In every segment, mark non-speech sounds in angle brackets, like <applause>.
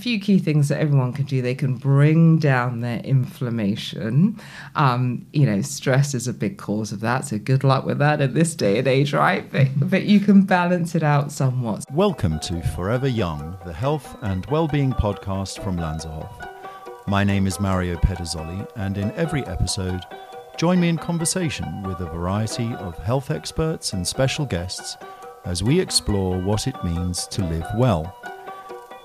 few key things that everyone can do. They can bring down their inflammation. Um, you know, stress is a big cause of that. So good luck with that in this day and age, right? But, <laughs> but you can balance it out somewhat. Welcome to Forever Young, the health and well-being podcast from Lanserhof. My name is Mario Pederzoli, and in every episode, join me in conversation with a variety of health experts and special guests as we explore what it means to live well.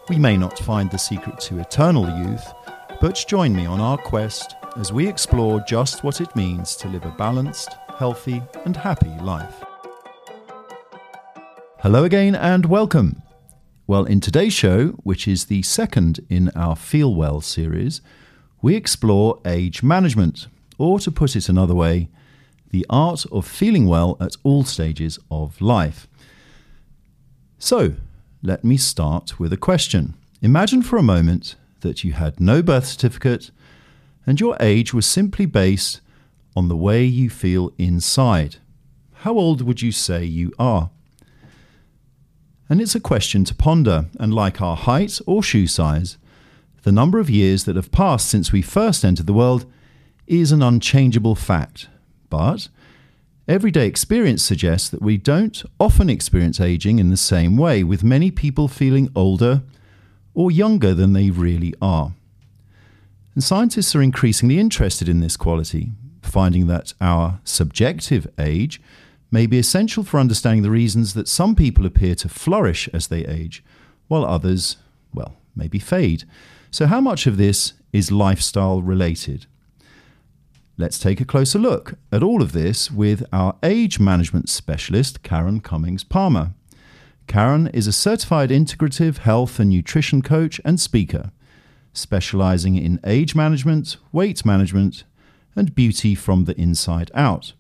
We may not find the secret to eternal youth, but join me on our quest as we explore just what it means to live a balanced, healthy, and happy life. Hello again and welcome. Well, in today's show, which is the second in our Feel Well series, we explore age management, or to put it another way, the art of feeling well at all stages of life. So, let me start with a question. Imagine for a moment that you had no birth certificate and your age was simply based on the way you feel inside. How old would you say you are? And it's a question to ponder, and like our height or shoe size, the number of years that have passed since we first entered the world is an unchangeable fact. But Everyday experience suggests that we don't often experience aging in the same way, with many people feeling older or younger than they really are. And scientists are increasingly interested in this quality, finding that our subjective age may be essential for understanding the reasons that some people appear to flourish as they age, while others, well, maybe fade. So, how much of this is lifestyle related? Let's take a closer look at all of this with our age management specialist, Karen Cummings Palmer. Karen is a certified integrative health and nutrition coach and speaker, specializing in age management, weight management, and beauty from the inside out.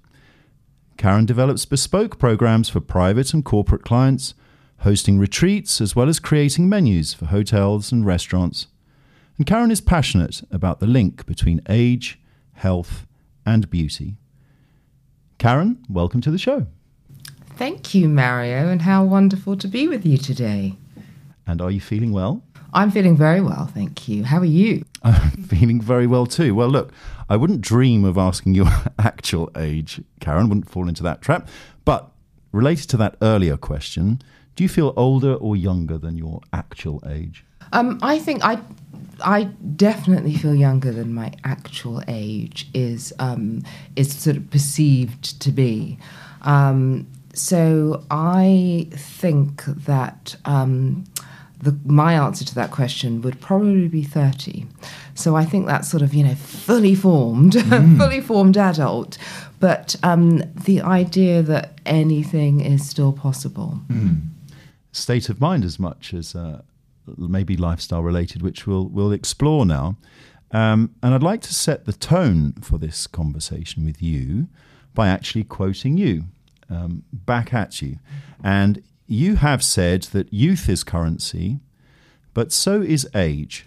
Karen develops bespoke programs for private and corporate clients, hosting retreats as well as creating menus for hotels and restaurants. And Karen is passionate about the link between age, health, and beauty. Karen, welcome to the show. Thank you, Mario, and how wonderful to be with you today. And are you feeling well? I'm feeling very well, thank you. How are you? <laughs> I'm feeling very well too. Well, look, I wouldn't dream of asking your <laughs> actual age, Karen, wouldn't fall into that trap. But related to that earlier question, do you feel older or younger than your actual age? Um, I think I I definitely feel younger than my actual age is um, is sort of perceived to be. Um, so I think that um, the, my answer to that question would probably be thirty. So I think that's sort of you know fully formed, <laughs> mm. fully formed adult. But um, the idea that anything is still possible. Mm. State of mind as much as. Uh maybe lifestyle related, which we'll we'll explore now. Um, and I'd like to set the tone for this conversation with you by actually quoting you um, back at you. And you have said that youth is currency, but so is age.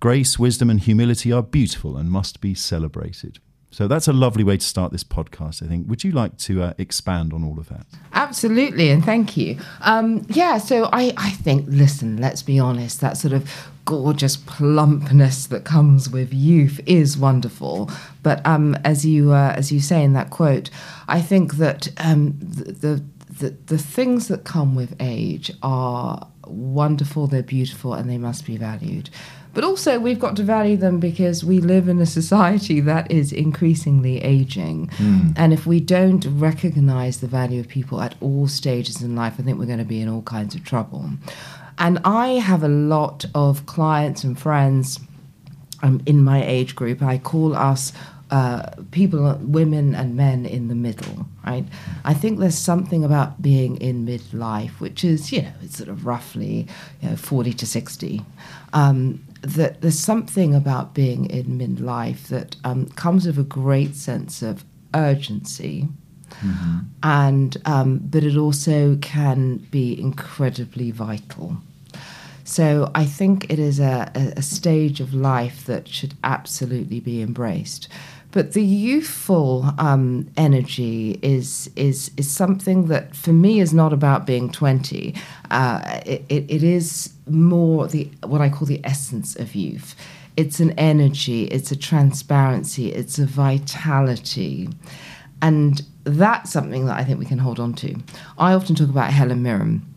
Grace, wisdom, and humility are beautiful and must be celebrated. So that's a lovely way to start this podcast, I think. Would you like to uh, expand on all of that? Absolutely, and thank you. Um, yeah, so I, I think, listen, let's be honest, that sort of gorgeous plumpness that comes with youth is wonderful. But um, as you uh, as you say in that quote, I think that um, the, the the things that come with age are wonderful, they're beautiful, and they must be valued. But also, we've got to value them because we live in a society that is increasingly aging. Mm. And if we don't recognize the value of people at all stages in life, I think we're going to be in all kinds of trouble. And I have a lot of clients and friends um, in my age group. I call us uh, people, women and men in the middle, right? I think there's something about being in midlife, which is, you know, it's sort of roughly you know, 40 to 60. Um, that there's something about being in midlife that um, comes with a great sense of urgency. Mm-hmm. And um, but it also can be incredibly vital. So I think it is a, a, stage of life that should absolutely be embraced. But the youthful um, energy is is is something that for me is not about being 20 uh, it, it, it is more the what i call the essence of youth. It's an energy it's a transparency it's a vitality. And that's something that i think we can hold on to. I often talk about helen mirren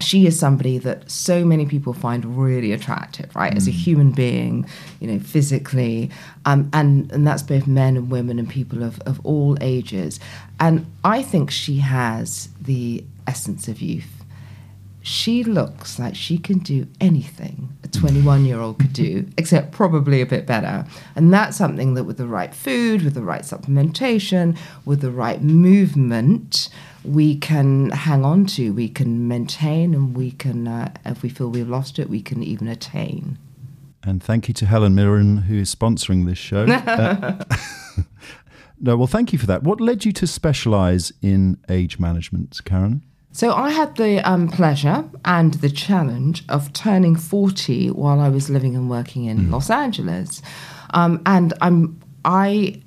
she is somebody that so many people find really attractive, right? Mm. As a mm. human being, you know, physically, um, and and that's both men and women and people of of all ages. And I think she has the essence of youth. She looks like she can do anything a 21 year old could do, <laughs> except probably a bit better. And that's something that, with the right food, with the right supplementation, with the right movement, we can hang on to, we can maintain, and we can, uh, if we feel we've lost it, we can even attain. And thank you to Helen Mirren, who is sponsoring this show. <laughs> uh, <laughs> no, well, thank you for that. What led you to specialise in age management, Karen? So I had the um, pleasure and the challenge of turning 40 while I was living and working in mm. Los Angeles. Um, and I'm, I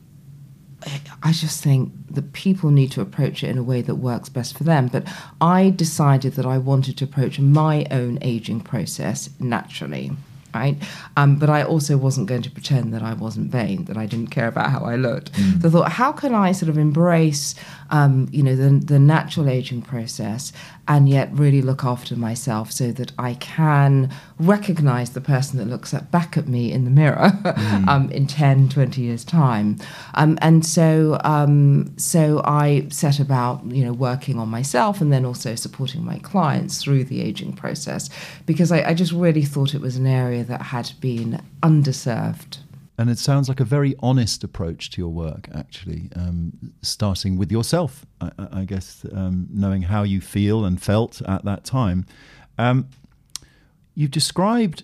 I just think that people need to approach it in a way that works best for them. But I decided that I wanted to approach my own aging process naturally right? Um, but I also wasn't going to pretend that I wasn't vain, that I didn't care about how I looked. Mm. So I thought, how can I sort of embrace, um, you know, the, the natural aging process and yet really look after myself so that I can recognize the person that looks at, back at me in the mirror mm. <laughs> um, in 10, 20 years' time. Um, and so, um, so I set about, you know, working on myself and then also supporting my clients through the aging process because I, I just really thought it was an area that had been underserved. And it sounds like a very honest approach to your work, actually, um, starting with yourself, I, I guess, um, knowing how you feel and felt at that time. Um, you've described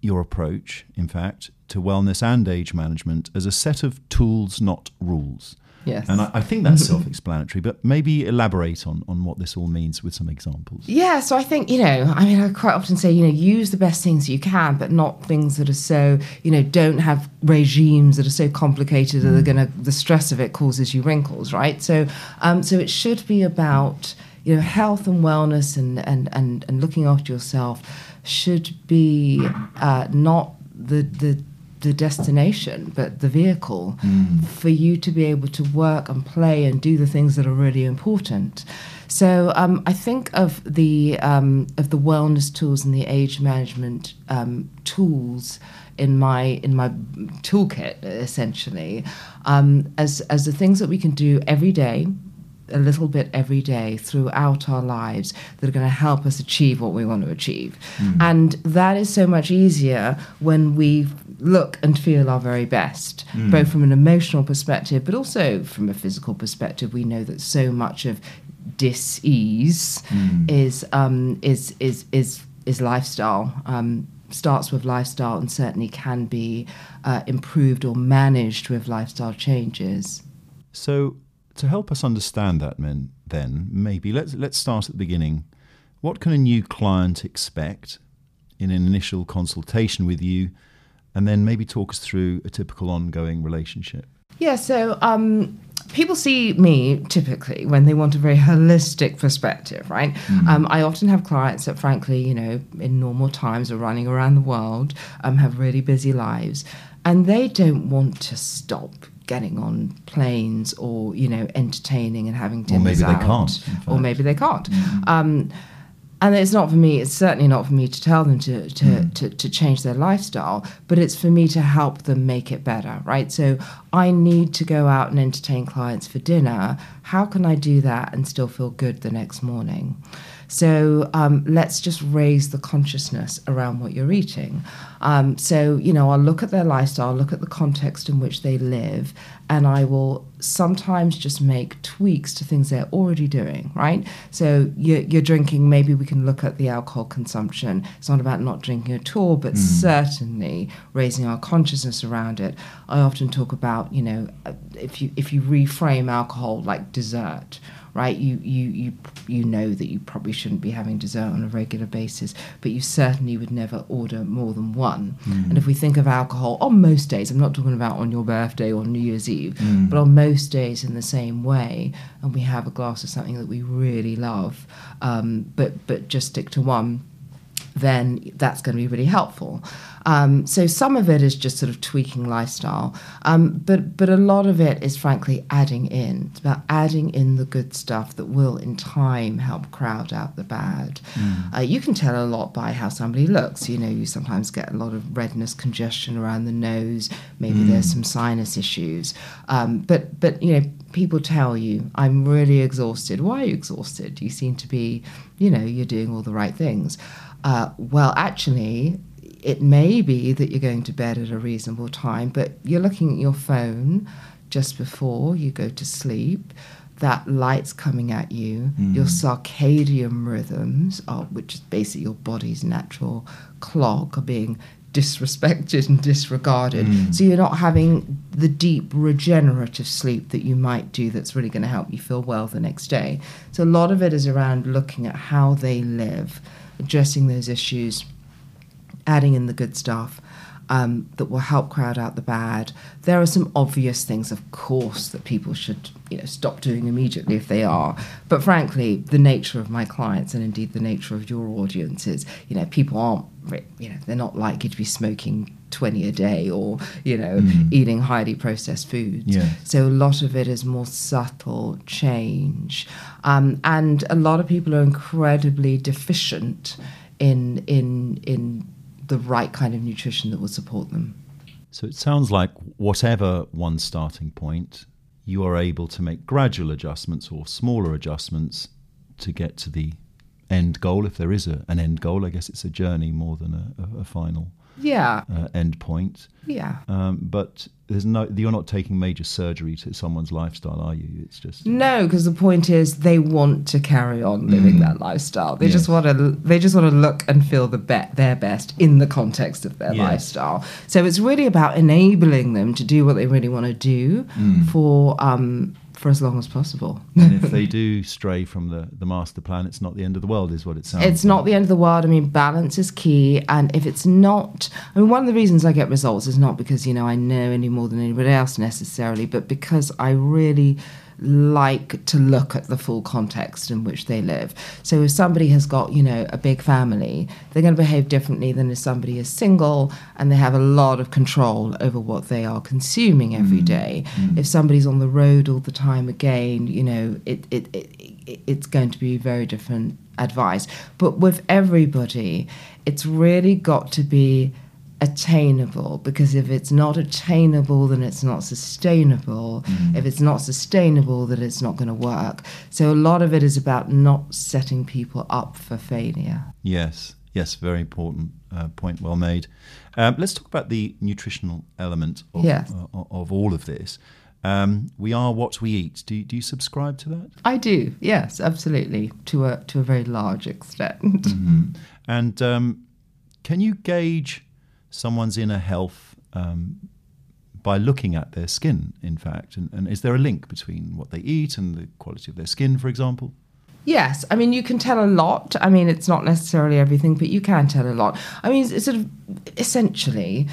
your approach, in fact, to wellness and age management as a set of tools, not rules. Yes. And I, I think that's self explanatory, but maybe elaborate on, on what this all means with some examples. Yeah, so I think, you know, I mean, I quite often say, you know, use the best things you can, but not things that are so, you know, don't have regimes that are so complicated mm. that are mm. going to, the stress of it causes you wrinkles, right? So, um, so it should be about, you know, health and wellness and, and, and, and looking after yourself should be uh, not the, the, the destination, but the vehicle mm. for you to be able to work and play and do the things that are really important. So um, I think of the um, of the wellness tools and the age management um, tools in my in my toolkit essentially um, as as the things that we can do every day a little bit every day throughout our lives that are going to help us achieve what we want to achieve. Mm. And that is so much easier when we look and feel our very best, mm. both from an emotional perspective, but also from a physical perspective. We know that so much of dis-ease mm. is, um, is, is, is, is lifestyle. Um, starts with lifestyle and certainly can be uh, improved or managed with lifestyle changes. So, to help us understand that, then, then maybe let's let's start at the beginning. What can a new client expect in an initial consultation with you, and then maybe talk us through a typical ongoing relationship? Yeah, so um, people see me typically when they want a very holistic perspective, right? Mm. Um, I often have clients that, frankly, you know, in normal times are running around the world, um, have really busy lives, and they don't want to stop getting on planes or you know entertaining and having dinners or maybe out, they can't or maybe they can't. Mm. um, and it's not for me it's certainly not for me to tell them to to, mm. to to change their lifestyle but it's for me to help them make it better right? So i need to go out and entertain clients for dinner. How can i do that and still feel good the next morning so um, let's just raise the consciousness around what you're eating. Um, so, you know, I'll look at their lifestyle, look at the context in which they live, and I will sometimes just make tweaks to things they're already doing, right? So you're, you're drinking, maybe we can look at the alcohol consumption. It's not about not drinking at all, but mm. certainly raising our consciousness around it. I often talk about, you know, if you if you reframe alcohol like dessert, right? You you you you know that you probably shouldn't be having dessert on a regular basis, but you certainly would never order more than one. Mm. And if we think of alcohol on most days, I'm not talking about on your birthday or New Year's Eve, Mm. but on most days in the same way, and we have a glass of something that we really love, um, but but just stick to one then that's going to be really helpful. Um, so some of it is just sort of tweaking lifestyle, um, but but a lot of it is frankly adding in. It's about adding in the good stuff that will, in time, help crowd out the bad. Uh, you can tell a lot by how somebody looks. You know, you sometimes get a lot of redness, congestion around the nose. Maybe there's some sinus issues, um, but but you know. People tell you, I'm really exhausted. Why are you exhausted? You seem to be, you know, you're doing all the right things. Uh, well, actually, it may be that you're going to bed at a reasonable time, but you're looking at your phone just before you go to sleep. That light's coming at you. Your circadian rhythms, are, which is basically your body's natural clock, are being disrespected and disregarded. So you're not having the deep regenerative sleep that you might do that's really going to help you feel well the next day. So a lot of it is around looking at how they live, addressing those issues, adding in the good stuff. Um, that will help crowd out the bad. There are some obvious things, of course, that people should, you know, stop doing immediately if they are. But frankly, the nature of my clients and indeed the nature of your audience is, you know, people aren't, re- you know, they're not likely to be smoking 20 a day or, you know, eating highly processed foods. So a lot of it is more subtle change, um, and a lot of people are incredibly deficient in in in the right kind of nutrition that will support them. So it sounds like whatever one starting point, you are able to make gradual adjustments or smaller adjustments to get to the end goal. If there is a, an end goal, I guess it's a journey more than a, a, a final Yeah, uh, end point. yeah. Um, but there's no, you're not taking major surgery to someone's lifestyle, are you? It's just No, because the point is they want to carry on living that lifestyle. They just Mm. Want to. They just want to look and feel the be- their best in the context of their Yes. lifestyle. So it's really about enabling them to do what they really want to do Mm. for um, for as long as possible. and if <laughs> they do stray from the, the master plan, it's not the end of the world, is what it sounds. It's not the end of the world. I mean, balance is key. And if it's not, I mean, one of the reasons I get results is not because, you know, I know any more than anybody else necessarily, but because I really like to look at the full context in which they live. So if somebody has got, you know, a big family, they're going to behave differently than if somebody is single and they have a lot of control over what they are consuming every mm. day. Mm. If somebody's on the road all the time, again, you know, it, it, it, it it's going to be very different advice. But with everybody, it's really got to be attainable because if it's not attainable, then it's not sustainable. If it's not sustainable, then it's not going to work. So a lot of it is about not setting people up for failure. Yes, yes, very important uh, point. Well made. Um, let's talk about the nutritional element of, Yes. uh, of all of this. Um, we are what we eat. Do you, do you subscribe to that? I do, yes, absolutely, to a to a very large extent. And um, can you gauge someone's inner health um, by looking at their skin, in fact? And, and is there a link between what they eat and the quality of their skin, for example? Yes, I mean you can tell a lot. I mean it's not necessarily everything, but you can tell a lot. I mean it's sort of essentially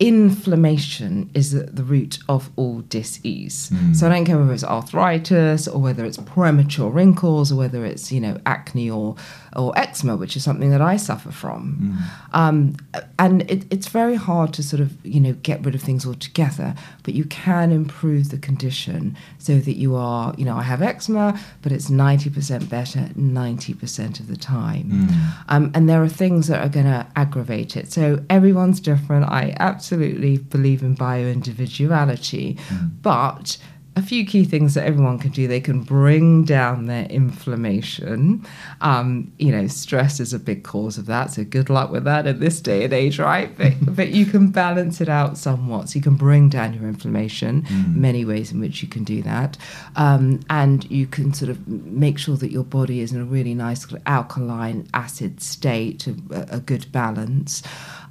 inflammation is at the root of all disease. So I don't care whether it's arthritis or whether it's premature wrinkles or whether it's you know acne or or eczema, which is something that I suffer from. Um, and it, it's very hard to sort of you know get rid of things altogether, but you can improve the condition so that you are you know I have eczema, but it's ninety percent better ninety percent of the time. Um, and there are things that are going to aggravate it. So everyone's different. I absolutely believe in bio individuality, but a few key things that everyone can do. They can bring down their inflammation. Um, you know, stress is a big cause of that. So good luck with that in this day and age, right? But, <laughs> but you can balance it out somewhat. So you can bring down your inflammation. Many ways in which you can do that, um, and you can sort of make sure that your body is in a really nice sort of alkaline acid state, a, a good balance.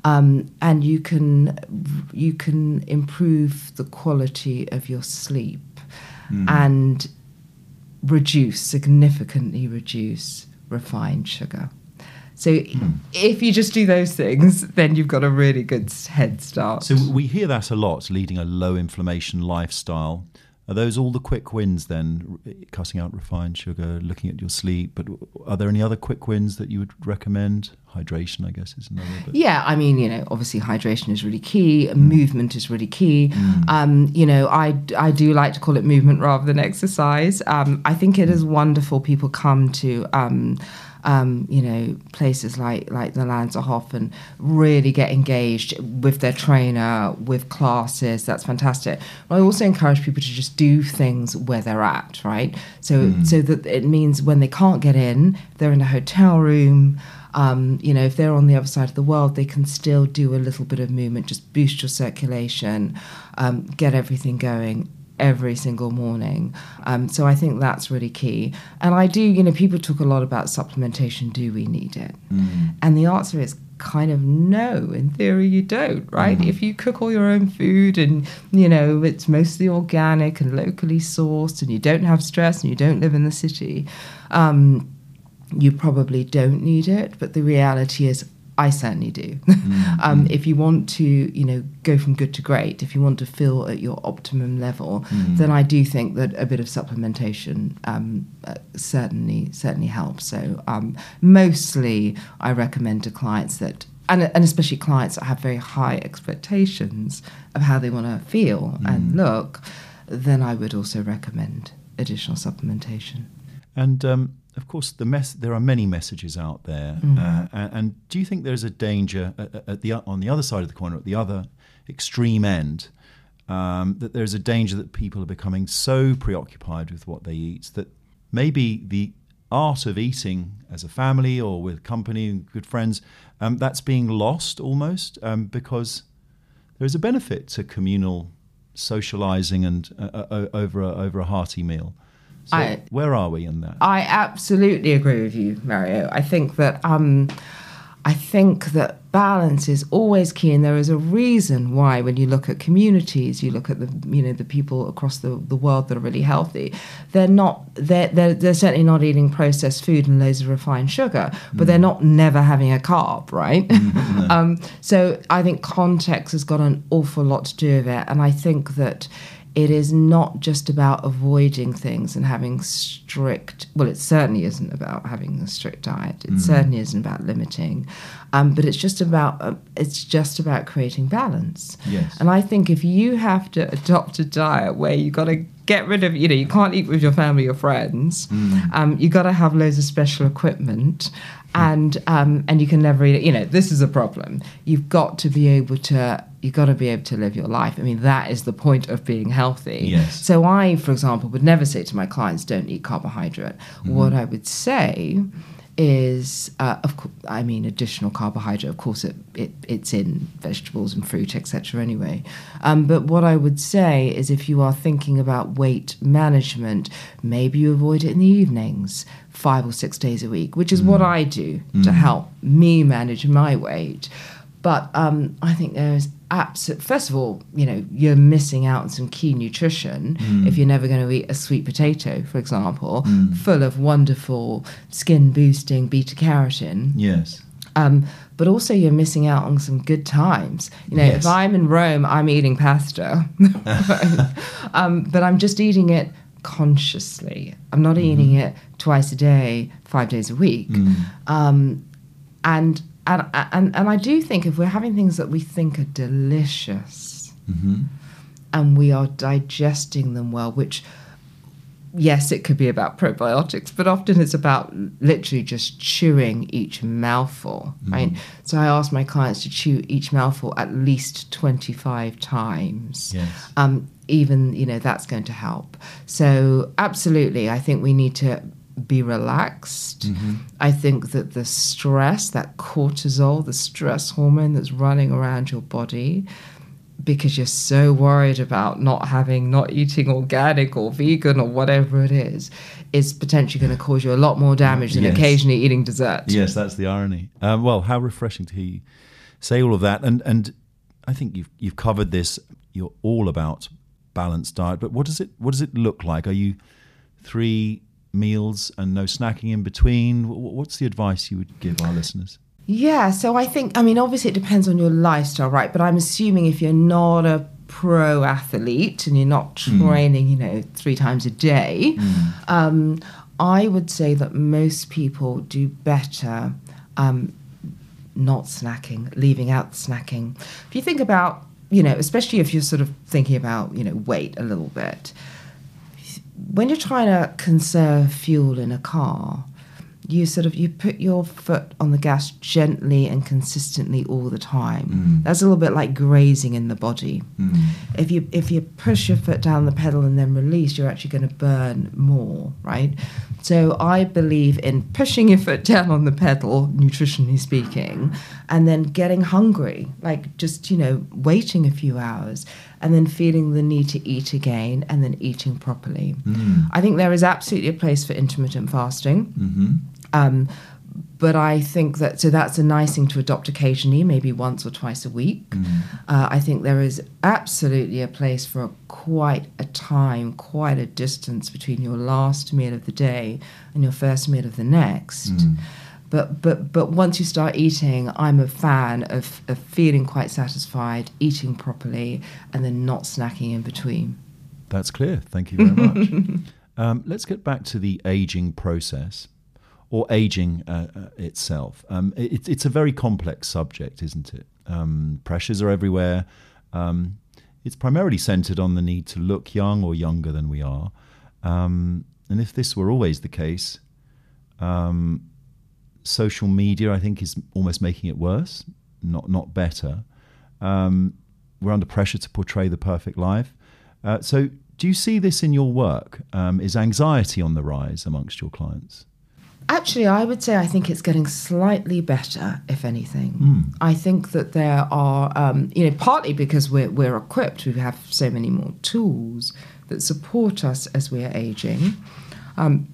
Um, and you can you can improve the quality of your sleep Mm. and reduce, significantly reduce refined sugar. So hmm. if you just do those things, then you've got a really good head start. So we hear that a lot, leading a low inflammation lifestyle. Are those all the quick wins then? Cutting out refined sugar, looking at your sleep. But are there any other quick wins that you would recommend? Hydration, I guess, is another. But Yeah, I mean, you know, obviously hydration is really key. Movement is really key. Um, you know, I, I do like to call it movement rather than exercise. Um, I think it is wonderful people come to. Um, um, you know, places like like the Lanserhof and really get engaged with their trainer, with classes. That's fantastic. But I also encourage people to just do things where they're at, right? So so that it means when they can't get in, they're in a hotel room. Um, you know, if they're on the other side of the world, they can still do a little bit of movement, just boost your circulation, um, get everything going every single morning. Um, so I think that's really key. And I do, you know, people talk a lot about supplementation. Do we need it? And the answer is kind of no. In theory, you don't, right? If you cook all your own food and, you know, it's mostly organic and locally sourced and you don't have stress and you don't live in the city, um, you probably don't need it. But the reality is, I certainly do. <laughs> um, if you want to, you know, go from good to great, if you want to feel at your optimum level, then I do think that a bit of supplementation um, uh, certainly certainly helps. So um, mostly, I recommend to clients that. And, and especially clients that have very high expectations of how they want to feel and look, then I would also recommend additional supplementation. And um, of course, the mess. There are many messages out there. Uh, and, and do you think there's a danger at, at the on the other side of the corner, at the other extreme end, um, that there's a danger that people are becoming so preoccupied with what they eat that maybe the art of eating as a family or with company and good friends um, that's being lost almost um, because there is a benefit to communal socializing and uh, uh, over a, over a hearty meal. So I- where are we in that? I absolutely agree with you, Mario. I think that um, I think that balance is always key, and there is a reason why when you look at communities, you look at the you know the people across the, the world that are really healthy, they're not they're, they're they're certainly not eating processed food and loads of refined sugar, but they're not never having a carb, right? <laughs> um, so I think context has got an awful lot to do with it, and I think that it is not just about avoiding things and having strict well it certainly isn't about having a strict diet. It certainly isn't about limiting. Um, but it's just about uh, it's just about creating balance. Yes. and i think if you have to adopt a diet where you've got to get rid of you know you can't eat with your family or friends um, you got to have loads of special equipment and um, and you can never eat it. You know this is a problem. You've got to be able to you've got to be able to live your life. I mean that is the point of being healthy. Yes. so i for example would never say to my clients don't eat carbohydrate. What i would say is uh, of course i mean additional carbohydrate of course it, it it's in vegetables and fruit etc anyway. Um, but what i would say is if you are thinking about weight management maybe you avoid it in the evenings five or six days a week which is what i do to help me manage my weight. But um, I think there is absolute. First of all, you know, you're missing out on some key nutrition if you're never going to eat a sweet potato, for example, full of wonderful skin boosting beta carotene. yes. Um, but also, you're missing out on some good times. You know, Yes. if I'm in Rome, I'm eating pasta, <laughs> <laughs> um, but I'm just eating it consciously. I'm not eating it twice a day, five days a week. Um, and, and and and I do think if we're having things that we think are delicious, and we are digesting them well, which yes, it could be about probiotics, but often it's about literally just chewing each mouthful, right? So I ask my clients to chew each mouthful at least 25 times. Yes. Um, even, you know, that's going to help. So absolutely, I think we need to be relaxed. I think that the stress, that cortisol, the stress hormone that's running around your body, because you're so worried about not having, not eating organic or vegan or whatever it is, is potentially going to cause you a lot more damage than Yes. occasionally eating dessert. Yes, that's the irony. Um, well, how refreshing to hear you say all of that, and and I think you've you've covered this. You're all about balanced diet, but what does it what does it look like? Are you three meals and no snacking in between? What's the advice you would give our listeners? Yeah, so I think, I mean, obviously it depends on your lifestyle, right? But I'm assuming if you're not a pro athlete and you're not training, you know, three times a day, um, I would say that most people do better um, not snacking, leaving out snacking. If you think about, you know, especially if you're sort of thinking about, you know, weight a little bit, when you're trying to conserve fuel in a car, you sort of you put your foot on the gas gently and consistently all the time. Mm. That's a little bit like grazing in the body. Mm. If you if you push your foot down the pedal and then release, you're actually going to burn more, right? So I believe in pushing your foot down on the pedal, nutritionally speaking, and then getting hungry, like just you know waiting a few hours and then feeling the need to eat again and then eating properly. I think there is absolutely a place for intermittent fasting. Mm-hmm. Um, but I think that so that's a nice thing to adopt occasionally, maybe once or twice a week. Uh, I think there is absolutely a place for a, quite a time, quite a distance between your last meal of the day and your first meal of the next. But but but once you start eating, I'm a fan of, of feeling quite satisfied, eating properly, and then not snacking in between. That's clear. Thank you very much. <laughs> um, let's get back to the aging process or aging uh, uh, itself. Um, it, it's a very complex subject, isn't it? Um, pressures are everywhere. Um, it's primarily centered on the need to look young or younger than we are. Um, and if this were always the case, um, social media, I think, is almost making it worse, not not better. Um, we're under pressure to portray the perfect life. Uh, so, do you see this in your work? Is anxiety on the rise amongst your clients? Actually, I would say I think it's getting slightly better, if anything. I think that there are, um, you know, partly because we're, we're equipped, we have so many more tools that support us as we are aging. Um,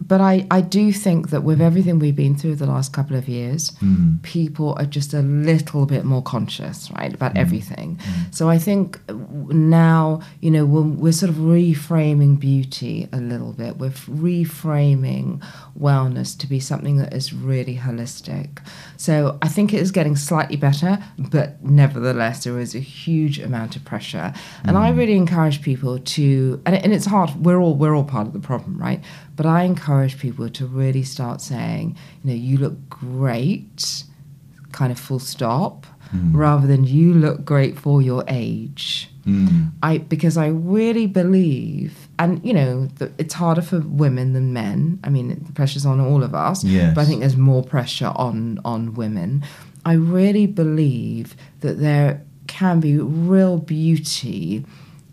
but I, I do think that with everything we've been through the last couple of years, hmm. people are just a little bit more conscious, right, about hmm. everything. Hmm. So I think now, you know, we're, we're sort of reframing beauty a little bit. We're reframing wellness to be something that is really holistic. So I think it is getting slightly better, but nevertheless, there is a huge amount of pressure. And I really encourage people to, and, and it's hard. We're all we're all part of the problem, right? But I encourage people to really start saying, you know, you look great, kind of full stop, hmm. rather than you look great for your age. Hmm. I because I really believe, and you know, that it's harder for women than men. I mean, the pressure's on all of us, Yes. but I think there's more pressure on on women. I really believe that there can be real beauty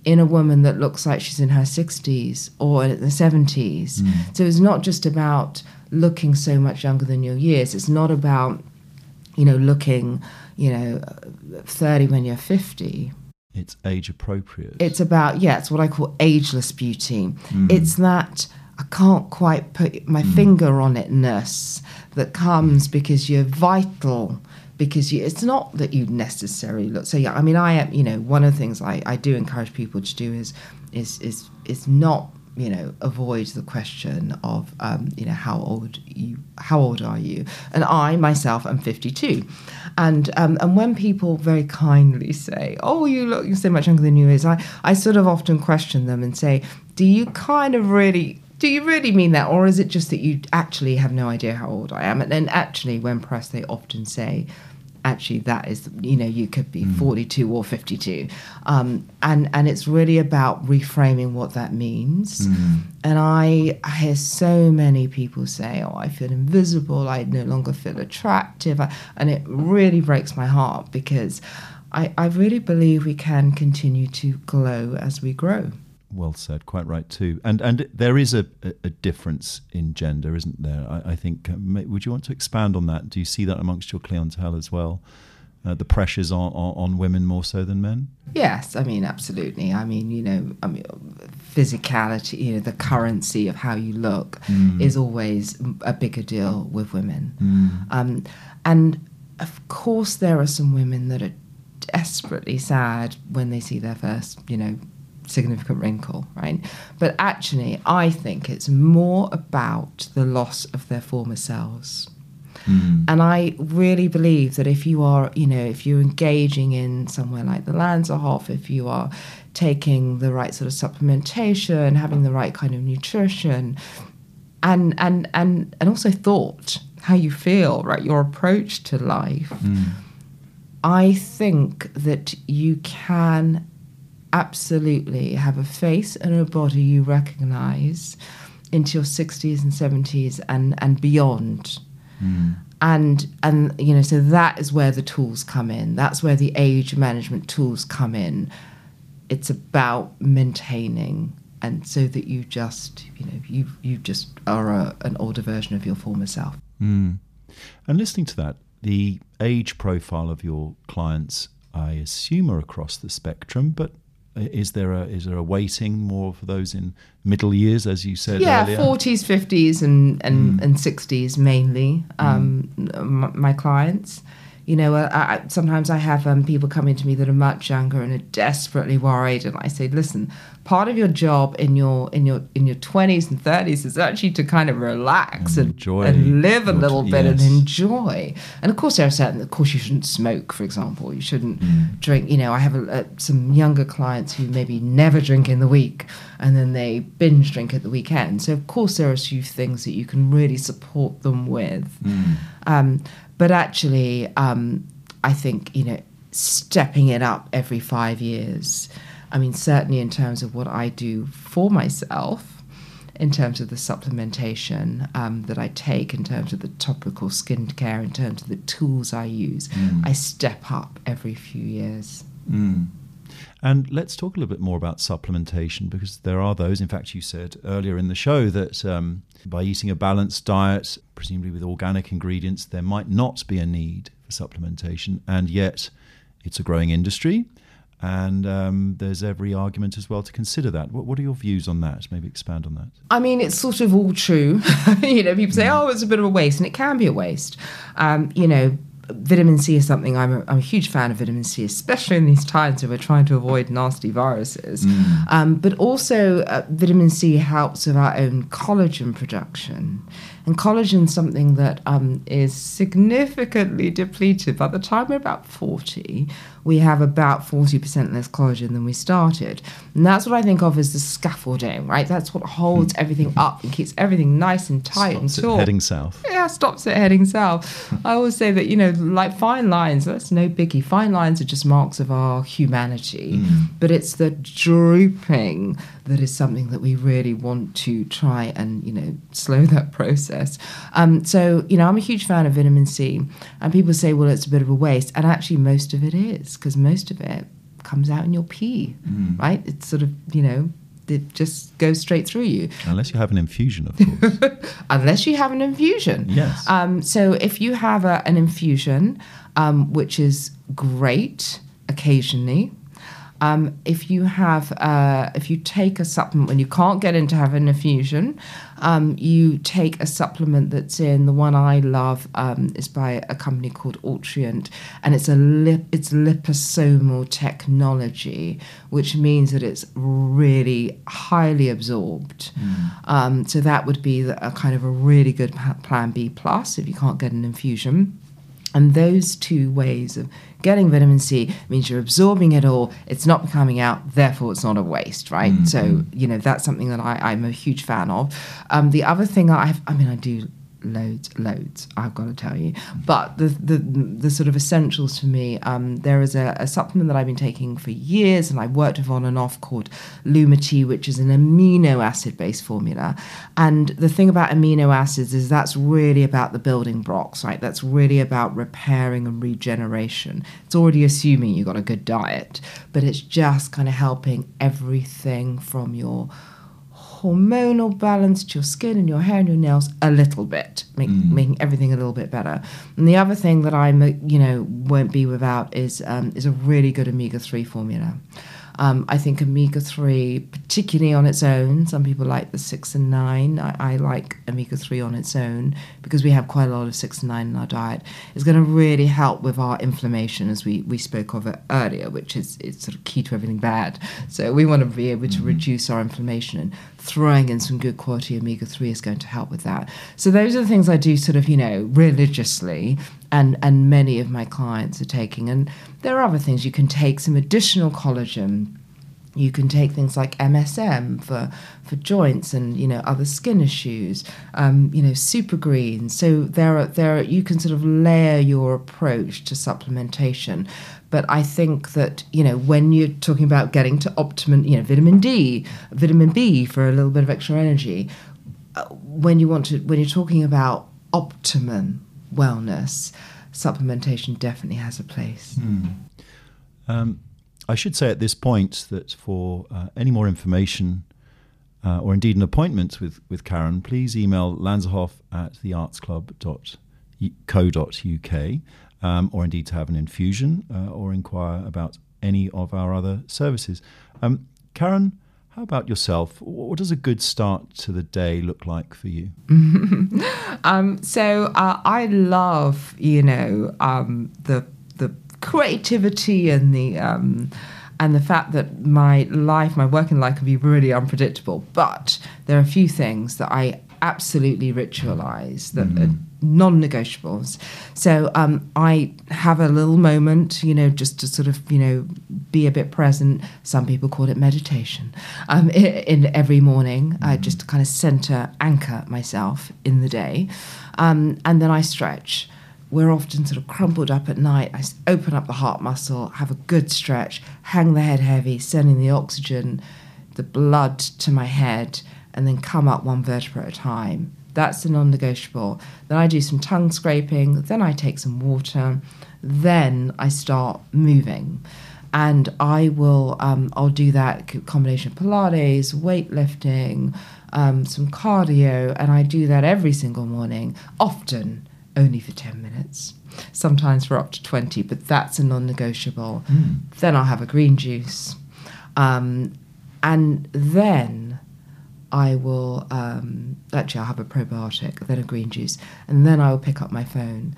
in a woman that looks like she's in her 60s or in the 70s. Hmm. So it's not just about looking so much younger than your years. It's not about, you know, looking, you know, 30 when you're 50. It's age appropriate. It's about, yeah, it's what I call ageless beauty. Hmm. It's that I can't quite put my finger on it ness that comes because you're vital. Because you, it's not that you necessarily look. So yeah, I mean, I am. You know, one of the things I, I do encourage people to do is is is is not you know avoid the question of um, you know how old you how old are you and i myself am 52 and um, and when people very kindly say oh you look so much younger than you is i i sort of often question them and say do you kind of really do you really mean that or is it just that you actually have no idea how old i am? And then actually when pressed they often say actually that is you know you could be 42 or 52 um, and and it's really about reframing what that means. And I, I hear so many people say oh i feel invisible. I no longer feel attractive. I, and it really breaks my heart because I, I really believe we can continue to glow as we grow well said, quite right too. And and there is a, a, difference in gender, isn't there? I, I think. Uh, would you want to expand on that? Do you see that amongst your clientele as well? Uh, the pressures on, on, on women more so than men. Yes, I mean absolutely. I mean, you know, I mean, physicality, you know, the currency of how you look is always a bigger deal with women. Um, and of course, there are some women that are desperately sad when they see their first, you know, significant wrinkle, right? But actually, I think it's more about the loss of their former selves. Mm. And I really believe that if you are, you know, if you're engaging in somewhere like the Lanserhof, if you are taking the right sort of supplementation, having the right kind of nutrition, and and and and also thought, how you feel, right, your approach to life. Mm. I think that you can absolutely have a face and a body you recognize into your 60s and 70s and, and beyond. Mm. And and you know, so that is where the tools come in. That's where the age management tools come in. It's about maintaining and so that you just you know you you just are a, an older version of your former self. Mm. And listening to that, the age profile of your clients, I assume, are across the spectrum, but is there a is there a weighting more for those in middle years, as you said yeah, forties, fifties, and and and sixties mainly. Um, m- my clients, you know, I, I, sometimes I have um, people coming to me that are much younger and are desperately worried, and I say, listen, part of your job in your in your in your twenties and thirties is actually to kind of relax And and, enjoy and live a little bit and enjoy. And of course, there are certain. Of course, you shouldn't smoke, for example. You shouldn't Mm. drink. You know, I have a, uh, some younger clients who maybe never drink in the week, and then they binge drink at the weekend. So of course, there are a few things that you can really support them with. Mm. Um, but actually, um, I think you know, stepping it up every five years. I mean, certainly in terms of what I do for myself, in terms of the supplementation um, that I take, in terms of the topical skincare, in terms of the tools I use, Mm. I step up every few years. Mm. And let's talk a little bit more about supplementation because there are those. In fact, you said earlier in the show that um, by eating a balanced diet, presumably with organic ingredients, there might not be a need for supplementation, and yet it's a growing industry. And um, there's every argument as well to consider that. What, what are your views on that? Maybe expand on that. I mean, it's sort of all true. <laughs> you know, people say, "Oh, it's a bit of a waste," and it can be a waste. Um, you know, vitamin C is something I'm a, I'm a huge fan of vitamin C, especially in these times where we're trying to avoid nasty viruses. Um, but also, uh, vitamin C helps with our own collagen production. And collagen is something that um, is significantly depleted. By the time we're about 40, we have about 40% less collagen than we started. And that's what I think of as the scaffolding, right? That's what holds everything up and keeps everything nice and tight and Stops it taut heading south. yeah, stops it heading south. I always say that, you know, like fine lines, that's no biggie. Fine lines are just marks of our humanity, but it's the drooping that is something that we really want to try and, you know, slow that process. Um, so, you know, I'm a huge fan of vitamin C, and people say, well, it's a bit of a waste. And actually, most of it is, because most of it comes out in your pee, right? It's sort of, you know, it just goes straight through you Unless you have an infusion, of course. <laughs> unless you have an infusion. Yes. Um, so if you have a, an infusion, um, which is great occasionally, um, if you have, uh, if you take a supplement when you can't get in to have an infusion, um, you take a supplement that's in. The one I love um, is by a company called Altrient, and it's a lip, it's liposomal technology, which means that it's really highly absorbed. Um, so that would be the, a kind of a really good plan B plus if you can't get an infusion. And those two ways of getting vitamin C means you're absorbing it all, it's not coming out, therefore it's not a waste, right? So, you know, that's something that I, I'm a huge fan of. Um, the other thing I have, I mean, I do loads, loads, I've got to tell you. But the, the, the sort of essentials for me, um, there is a, a supplement that I've been taking for years and I worked with on and off called Lumity, which is an amino acid based formula. And the thing about amino acids is that's really about the building blocks, right? That's really about repairing and regeneration. It's already assuming you've got a good diet, but it's just kind of helping everything from your hormonal balance to your skin and your hair and your nails a little bit, make, making everything a little bit better. And the other thing that I, you know, won't be without is um, is a really good omega three formula. Um, I think omega 3, particularly on its own, some people like the 6 and 9. I, I like omega 3 on its own because we have quite a lot of 6 and 9 in our diet. It's going to really help with our inflammation, as we, we spoke of it earlier, which is it's sort of key to everything bad. So we want to be able to mm-hmm. reduce our inflammation, and throwing in some good quality omega 3 is going to help with that. So those are the things I do sort of, you know, religiously and and many of my clients are taking. And there are other things you can take some additional collagen. You can take things like MSM for for joints and you know other skin issues. Um, you know super greens. So there are there are, you can sort of layer your approach to supplementation. But I think that you know when you're talking about getting to optimum, you know vitamin D, vitamin B for a little bit of extra energy. Uh, when you want to when you're talking about optimum wellness, supplementation definitely has a place. Mm. Um, I should say at this point that for uh, any more information uh, or indeed an appointment with, with Karen, please email lanserhof at theartsclub.co.uk um, or indeed to have an infusion uh, or inquire about any of our other services. Um, Karen, how about yourself? What does a good start to the day look like for you? <laughs> um, so uh, I love, you know, um, the creativity and the um, and the fact that my life, my working life, can be really unpredictable. But there are a few things that I absolutely ritualize that mm. are non-negotiables. So um, I have a little moment, you know, just to sort of, you know, be a bit present. Some people call it meditation. Um, in, in, every morning, mm. uh, just to kind of center, anchor myself in the day, um, and then I stretch. We're often sort of crumpled up at night. I open up the heart muscle, have a good stretch, hang the head heavy, sending the oxygen, the blood to my head, and then come up one vertebra at a time that's a non negotiable. Then I do some tongue scraping, then I take some water, then I start moving. And I will, um, I'll do that combination of Pilates, weightlifting, um, some cardio, and I do that every single morning, often only for 10 minutes, sometimes for up to 20, but that's a non negotiable. Mm. Then I'll have a green juice. Um, and then I will um, actually I'll have a probiotic, then a green juice, and then I will pick up my phone.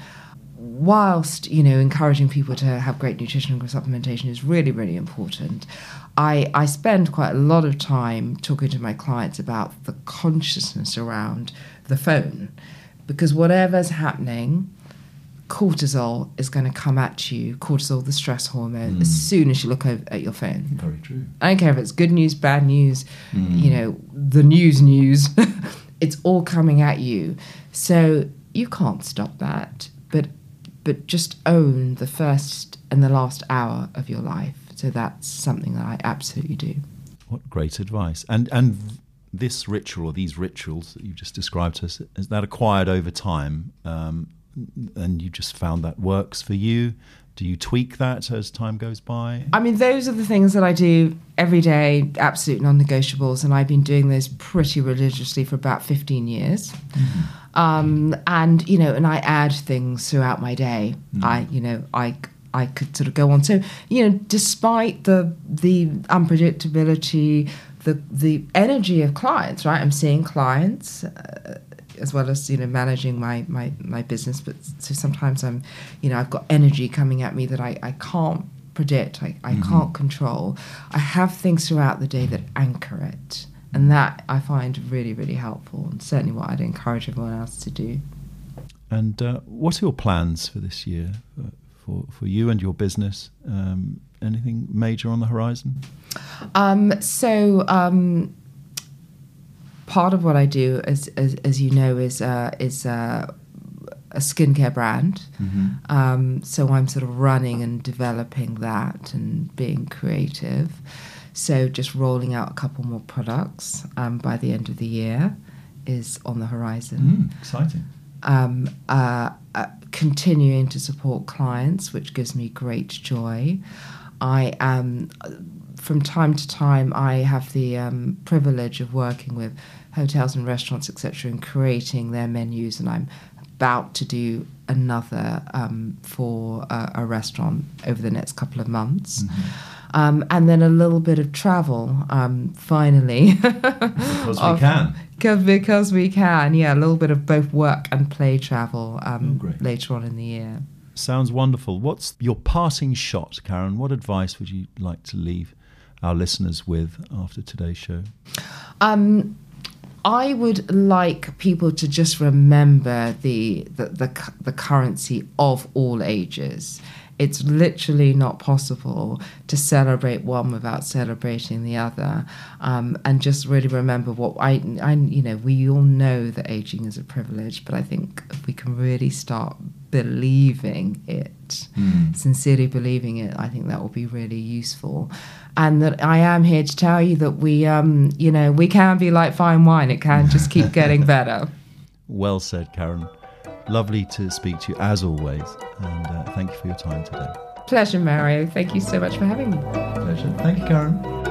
Whilst you know encouraging people to have great nutrition and supplementation is really really important, I I spend quite a lot of time talking to my clients about the consciousness around the phone, because whatever's happening cortisol is going to come at you, cortisol, the stress hormone, mm. as soon as you look at your phone. Very true. I don't care if it's good news, bad news, mm. you know, the news news, <laughs> it's all coming at you. So you can't stop that, but but just own the first and the last hour of your life. So that's something that I absolutely do. What great advice. And and this ritual or these rituals that you just described to us, is that acquired over time? Um, and you just found that works for you? Do you tweak that as time goes by? I mean, those are the things that I do every day, absolute non negotiables, and I've been doing those pretty religiously for about 15 years. Mm-hmm. Um, and, you know, and I add things throughout my day. Mm-hmm. I, you know, I. I could sort of go on. So, you know, despite the the unpredictability, the the energy of clients, right? I'm seeing clients. Uh, as well as you know managing my my my business. But so sometimes I'm, you know, I've got energy coming at me that I I can't predict. I, I mm-hmm. can't control. I have things throughout the day that anchor it. And that I find really, really helpful, and certainly what I'd encourage everyone else to do. And uh, what are your plans for this year for, for, for you and your business? Um, anything major on the horizon? Um, so, um, part of what I do, as as, as you know, is uh, is uh, a skincare brand. Mm-hmm. Um, so I'm sort of running and developing that and being creative. So just rolling out a couple more products um, by the end of the year is on the horizon. Mm, exciting. Um, uh, uh, continuing to support clients, which gives me great joy. I am, from time to time, I have the um, privilege of working with hotels and restaurants, etc., and creating their menus. And I'm about to do another um, for a, a, restaurant over the next couple of months. Mm-hmm. um, and then a little bit of travel. Um, finally, Because we can. because because we can, yeah, a little bit of both work and play travel um, Oh, later on in the year. Sounds wonderful. What's your parting shot, Karen? What advice would you like to leave our listeners with after today's show? Um, I would like people to just remember the, the the the currency of all ages. It's literally not possible to celebrate one without celebrating the other, um, and just really remember what I, I, you know, we all know that aging is a privilege, but I think if we can really start believing it, sincerely believing it, I think that will be really useful. And that I am here to tell you that we, um, you know, we can be like fine wine. It can just keep getting <laughs> better. Well said, Karen. Lovely to speak to you as always, and uh, thank you for your time today. Pleasure, Mario. Thank you so much for having me. Pleasure. Thank you, Karen.